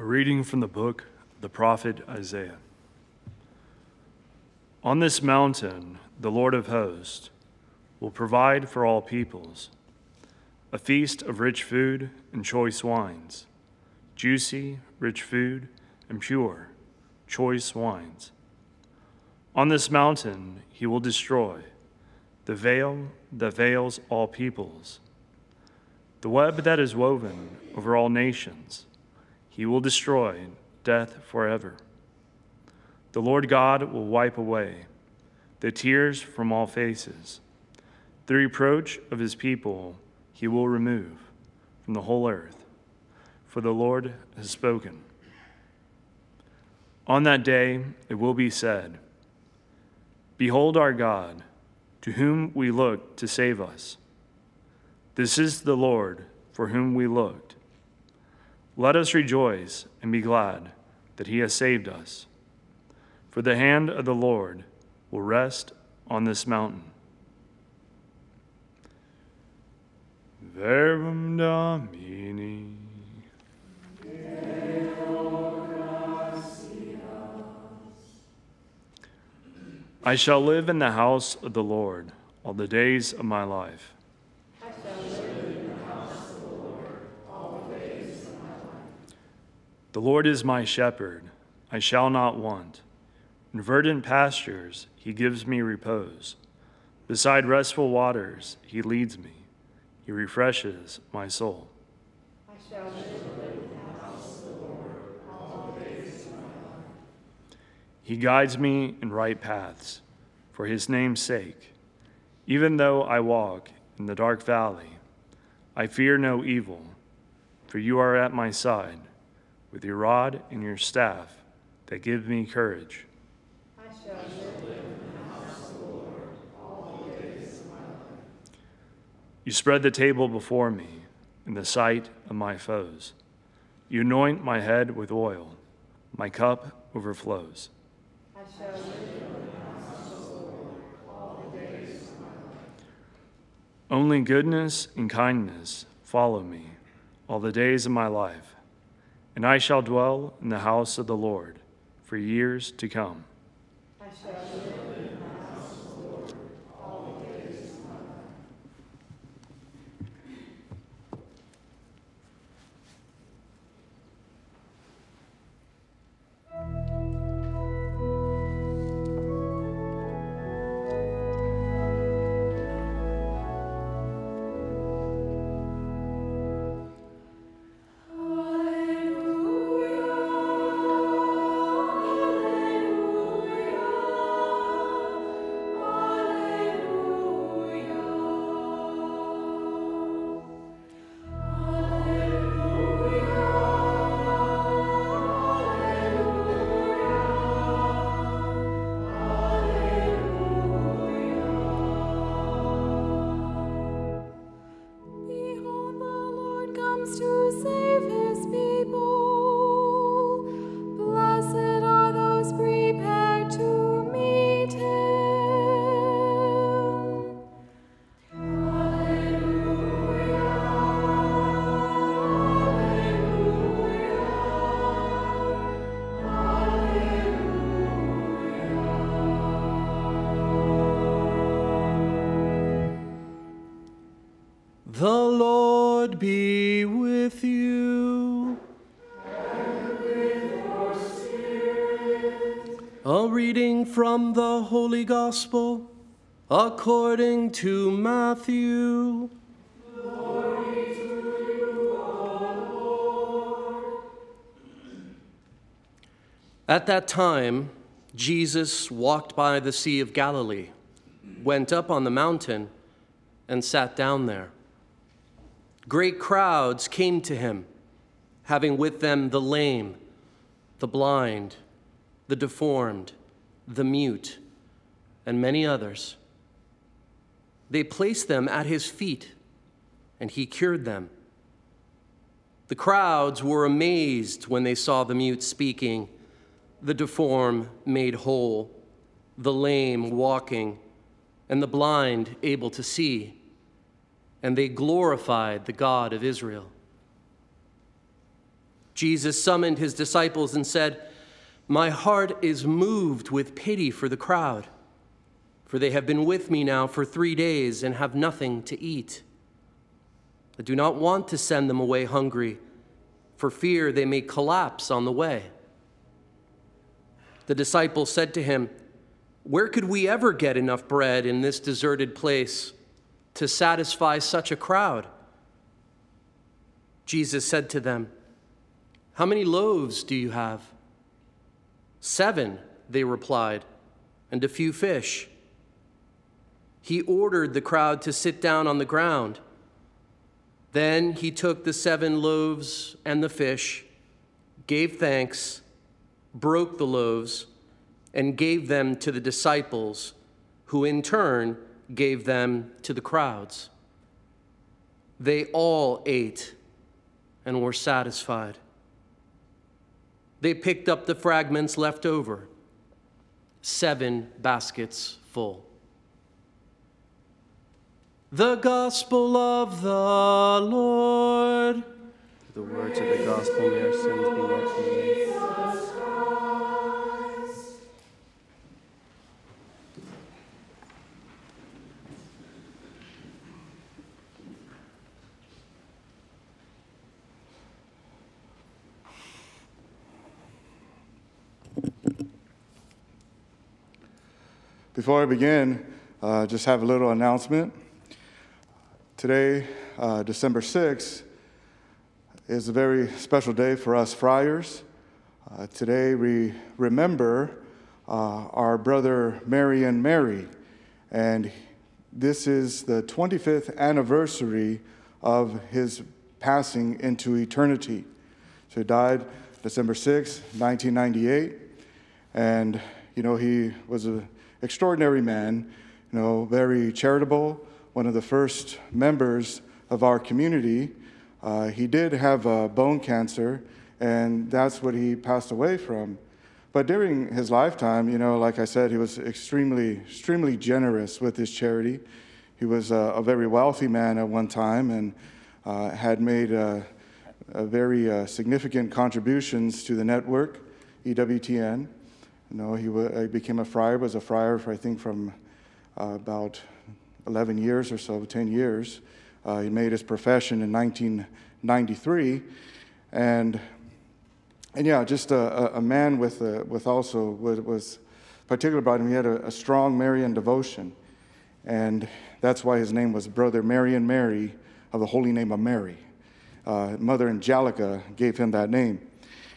A reading from the book the prophet Isaiah. On this mountain, the Lord of hosts will provide for all peoples a feast of rich food and choice wines, juicy, rich food and pure, choice wines. On this mountain, he will destroy the veil that veils all peoples, the web that is woven over all nations he will destroy death forever. The Lord God will wipe away the tears from all faces. The reproach of his people he will remove from the whole earth, for the Lord has spoken. On that day it will be said, Behold our God, to whom we look to save us. This is the Lord for whom we looked. Let us rejoice and be glad that he has saved us. For the hand of the Lord will rest on this mountain. Verbum Domini. I shall live in the house of the Lord all the days of my life. The Lord is my shepherd, I shall not want. In verdant pastures, he gives me repose. Beside restful waters, he leads me. He refreshes my soul. I shall live in the house of the Lord all the days of my life. He guides me in right paths for his name's sake. Even though I walk in the dark valley, I fear no evil, for you are at my side with your rod and your staff that give me courage. I shall live in the house of the Lord all the days of my life. You spread the table before me in the sight of my foes. You anoint my head with oil, my cup overflows. I shall live in the house of the Lord all the days of my life. Only goodness and kindness follow me all the days of my life and I shall dwell in the house of the Lord for years to come. From the Holy Gospel according to Matthew. At that time, Jesus walked by the Sea of Galilee, went up on the mountain, and sat down there. Great crowds came to him, having with them the lame, the blind, the deformed, the mute, and many others. They placed them at his feet, and he cured them. The crowds were amazed when they saw the mute speaking, the deformed made whole, the lame walking, and the blind able to see and they glorified the God of Israel. Jesus summoned his disciples and said, My heart is moved with pity for the crowd, for they have been with me now for three days and have nothing to eat. I do not want to send them away hungry, for fear they may collapse on the way. The disciples said to him, Where could we ever get enough bread in this deserted place to satisfy such a crowd? Jesus said to them, how many loaves do you have? Seven, they replied, and a few fish. He ordered the crowd to sit down on the ground. Then he took the seven loaves and the fish, gave thanks, broke the loaves, and gave them to the disciples, who in turn gave them to the crowds. They all ate and were satisfied they picked up the fragments left over, seven baskets full. The Gospel of the Lord. The words of the gospel may our sins be Before I begin, uh, just have a little announcement. Today, uh, December 6th, is a very special day for us friars. Uh, today, we remember uh, our brother Marion Mary, and this is the 25th anniversary of his passing into eternity. So he died December 6, 1998, and you know, he was a extraordinary man, you know, very charitable, one of the first members of our community. Uh, he did have bone cancer, and that's what he passed away from. But during his lifetime, you know, like I said, he was extremely, extremely generous with his charity. He was a, a very wealthy man at one time and uh, had made uh, very uh, significant contributions to the network, EWTN. Know, he, w- he became a friar, was a friar for, I think, from uh, about 11 years or so, 10 years. Uh, he made his profession in 1993. And, and yeah, just a, a man with, a, with also, what was particular about him, he had a, a strong Marian devotion. And that's why his name was Brother Marion Mary of the Holy Name of Mary. Uh, Mother Angelica gave him that name.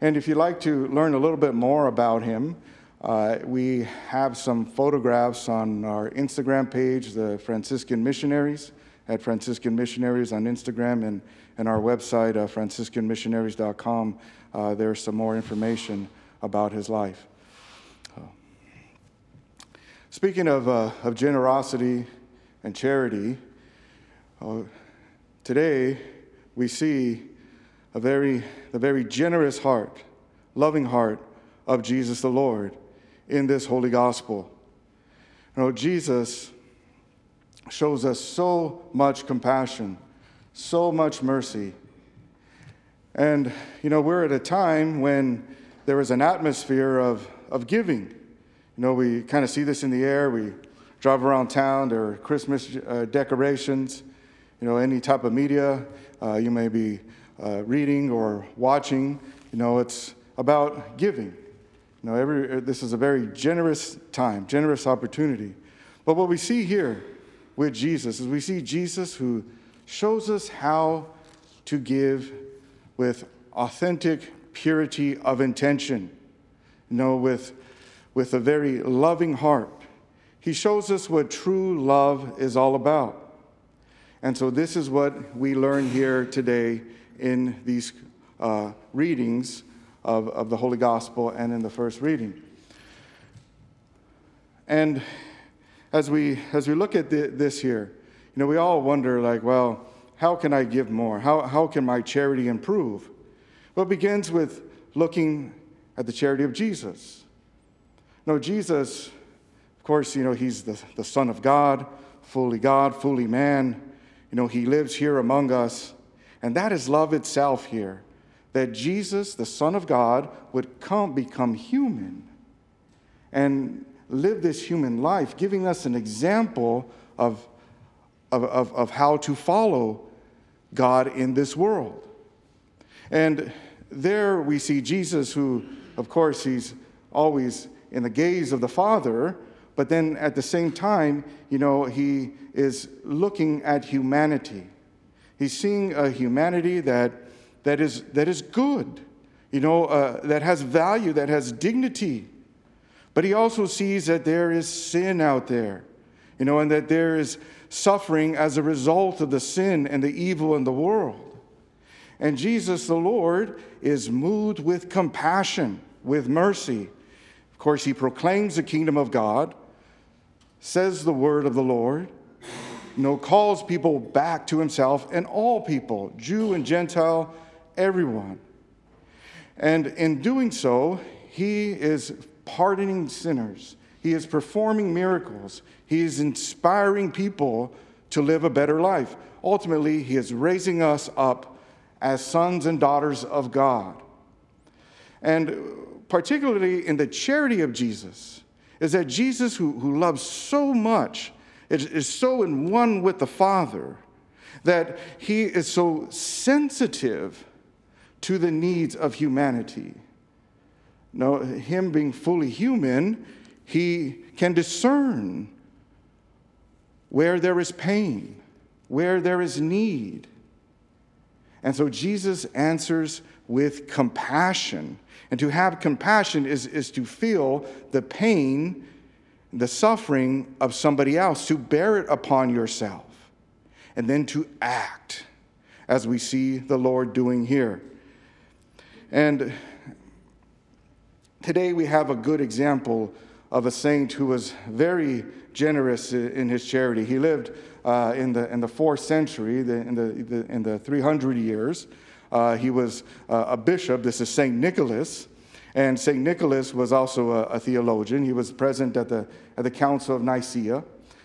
And if you'd like to learn a little bit more about him, uh, we have some photographs on our Instagram page, the Franciscan Missionaries, at Franciscan Missionaries on Instagram, and, and our website, uh, franciscanmissionaries.com. Uh, there's some more information about his life. Uh, speaking of, uh, of generosity and charity, uh, today we see a very, the very generous heart, loving heart of Jesus the Lord in this holy gospel. You know, Jesus shows us so much compassion, so much mercy. And, you know, we're at a time when there is an atmosphere of, of giving. You know, we kind of see this in the air. We drive around town, there are Christmas uh, decorations, you know, any type of media uh, you may be uh, reading or watching. You know, it's about giving. Know, every, uh, this is a very generous time, generous opportunity. But what we see here with Jesus is we see Jesus who shows us how to give with authentic purity of intention, you know, with, with a very loving heart. He shows us what true love is all about. And so, this is what we learn here today in these uh, readings of, of the Holy Gospel and in the first reading. And as we, as we look at the, this here, you know, we all wonder, like, well, how can I give more? How, how can my charity improve? Well, it begins with looking at the charity of Jesus. No, Jesus, of course, you know, he's the, the Son of God, fully God, fully man. You know, he lives here among us. And that is love itself here. That Jesus, the Son of God, would come become human and live this human life, giving us an example of, of, of, of how to follow God in this world. And there we see Jesus, who, of course, he's always in the gaze of the Father, but then at the same time, you know, he is looking at humanity. He's seeing a humanity that, that, is, that is good, you know, uh, that has value, that has dignity. But he also sees that there is sin out there, you know, and that there is suffering as a result of the sin and the evil in the world. And Jesus the Lord is moved with compassion, with mercy. Of course, he proclaims the kingdom of God, says the word of the Lord, you know, calls people back to himself and all people, Jew and Gentile, everyone. And in doing so, he is pardoning sinners. He is performing miracles. He is inspiring people to live a better life. Ultimately, he is raising us up as sons and daughters of God. And particularly in the charity of Jesus, is that Jesus, who, who loves so much, is, is so in one with the Father that he is so sensitive to the needs of humanity. No, him being fully human, he can discern where there is pain, where there is need. And so Jesus answers with compassion. And to have compassion is, is to feel the pain, the suffering of somebody else, to bear it upon yourself, and then to act, as we see the Lord doing here. And today we have a good example of a saint who was very generous in his charity. He lived uh, in, the, in the fourth century, the, in, the, the, in the 300 years. Uh, he was uh, a bishop. This is St. Nicholas. And St. Nicholas was also a, a, theologian. He was present at the, at the Council of Nicaea.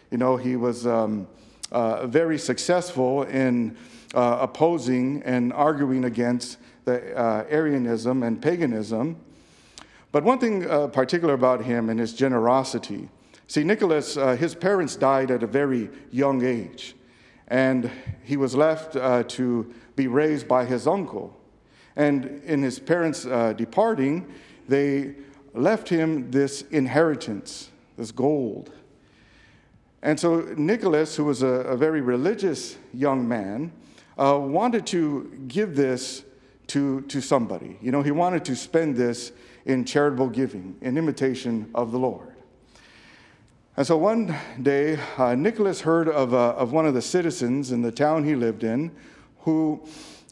You know, he was um, uh, very successful in uh, opposing and arguing against the uh, Arianism and paganism. But one thing uh, particular about him and his generosity. See, Nicholas, uh, his parents died at a very young age, and he was left uh, to be raised by his uncle. And in his parents uh, departing, they left him this inheritance, this gold. And so Nicholas, who was a, a very religious young man, uh, wanted to give this to, to somebody. You know, he wanted to spend this in charitable giving, in imitation of the Lord. And so one day, uh, Nicholas heard of, uh, of one of the citizens in the town he lived in who,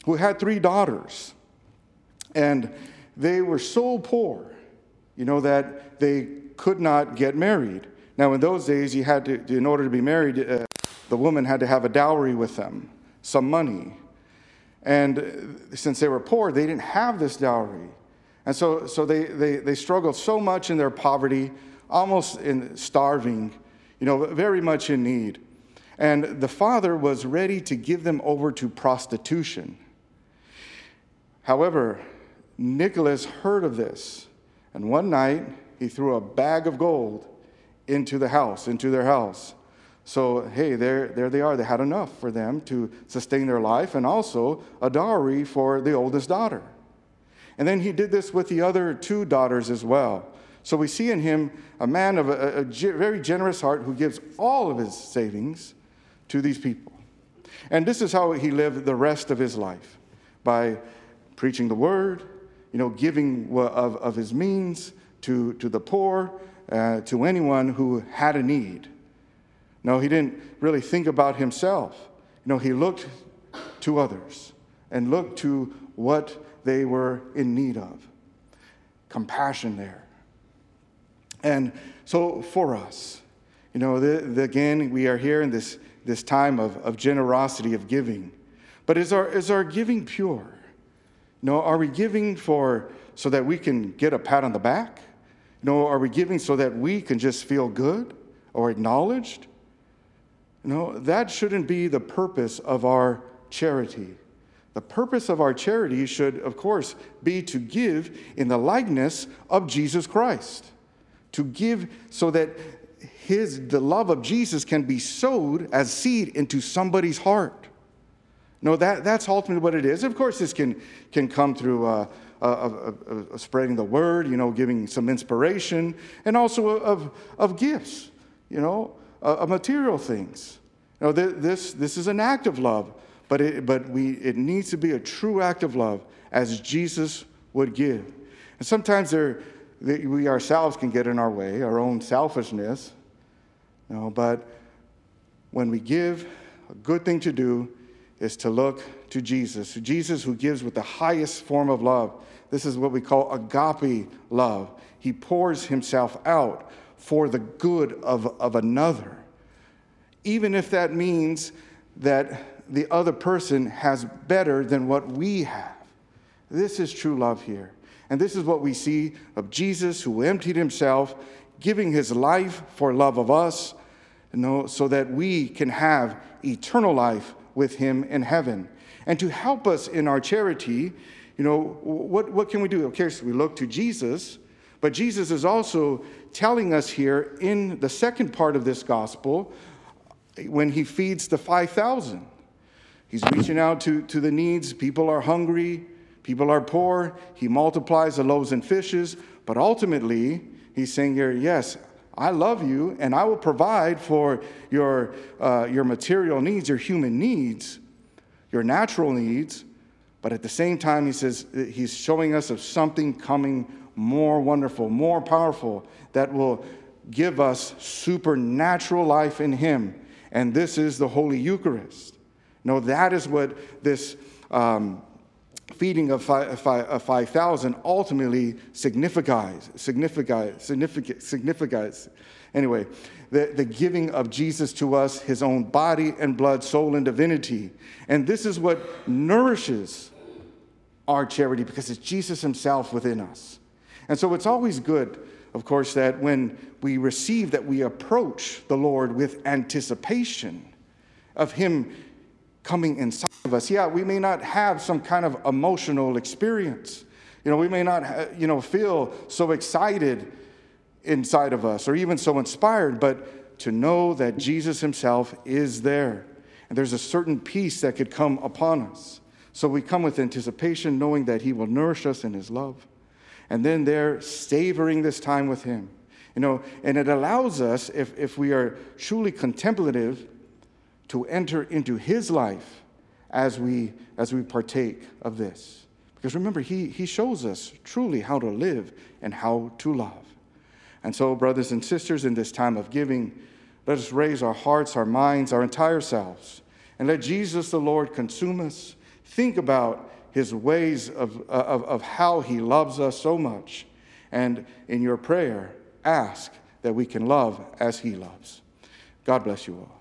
who had three daughters. And they were so poor, you know, that they could not get married. Now, in those days, you had to, in order to be married, uh, the woman had to have a dowry with them, some money. And since they were poor, they didn't have this dowry. And so, so they, they, they struggled so much in their poverty, almost in starving, you know, very much in need. And the father was ready to give them over to prostitution. However, Nicholas heard of this, and one night he threw a bag of gold into the house, into their house. So, hey, there, there they are. They had enough for them to sustain their life and also a dowry for the oldest daughter. And then he did this with the other two daughters as well. So we see in him a man of a, a, very generous heart who gives all of his savings to these people. And this is how he lived the rest of his life by preaching the word, you know, giving of, of his means to, to the poor, uh, to anyone who had a need. No, he didn't really think about himself. You know, he looked to others and looked to what they were in need of. Compassion there. And so for us, you know, the, the, again, we are here in this, this time of, of generosity, of giving. But is our, is our giving pure? Know, are we giving for so that we can get a pat on the back? Know, are we giving so that we can just feel good or acknowledged? Know, that shouldn't be the purpose of our charity. The purpose of our charity should, of course, be to give in the likeness of Jesus Christ, to give so that his, the love of Jesus can be sowed as seed into somebody's heart. No, that, that's ultimately what it is. Of course, this can, can come through uh, uh, uh, spreading the word, you know, giving some inspiration, and also of, of gifts, you know, Uh, of material things. You know, this, this is an act of love, but, it, but we, it needs to be a true act of love as Jesus would give. And sometimes there, we ourselves can get in our way, our own selfishness. You know, but when we give, a good thing to do is to look to Jesus. Jesus, who gives with the highest form of love. This is what we call agape love. He pours himself out for the good of, of another even if that means that the other person has better than what we have. This is true love here. And this is what we see of Jesus who emptied himself, giving his life for love of us, you know, so that we can have eternal life with him in heaven. And to help us in our charity, you know, what, what can we do? Of course, we look to Jesus, but Jesus is also telling us here in the second part of this gospel when he feeds the 5,000. He's reaching out to, to the needs. People are hungry, people are poor. He multiplies the loaves and fishes. But ultimately, he's saying here, yes, I love you and I will provide for your, uh, your material needs, your human needs, your natural needs. But at the same time, he says he's showing us of something coming more wonderful, more powerful, that will give us supernatural life in him and this is the Holy Eucharist. No, that is what this um, feeding of 5,000 ultimately signifies. Signifies, significant, signifies. Anyway, the, the giving of Jesus to us, his own body and blood, soul and divinity. And this is what nourishes our charity because it's Jesus himself within us. And so it's always good of course, that when we receive, that we approach the Lord with anticipation of Him coming inside of us. Yeah, we may not have some kind of emotional experience. You know, we may not, you know, feel so excited inside of us or even so inspired, but to know that Jesus Himself is there. And there's a certain peace that could come upon us. So we come with anticipation, knowing that He will nourish us in His love and then they're savoring this time with Him. You know, and it allows us, if, if we are truly contemplative, to enter into His life as we, as we partake of this. Because remember, he, he shows us truly how to live and how to love. And so, brothers and sisters, in this time of giving, let us raise our hearts, our minds, our entire selves, and let Jesus the Lord consume us. Think about his ways of, of, of how he loves us so much. And in your prayer, ask that we can love as he loves. God bless you all.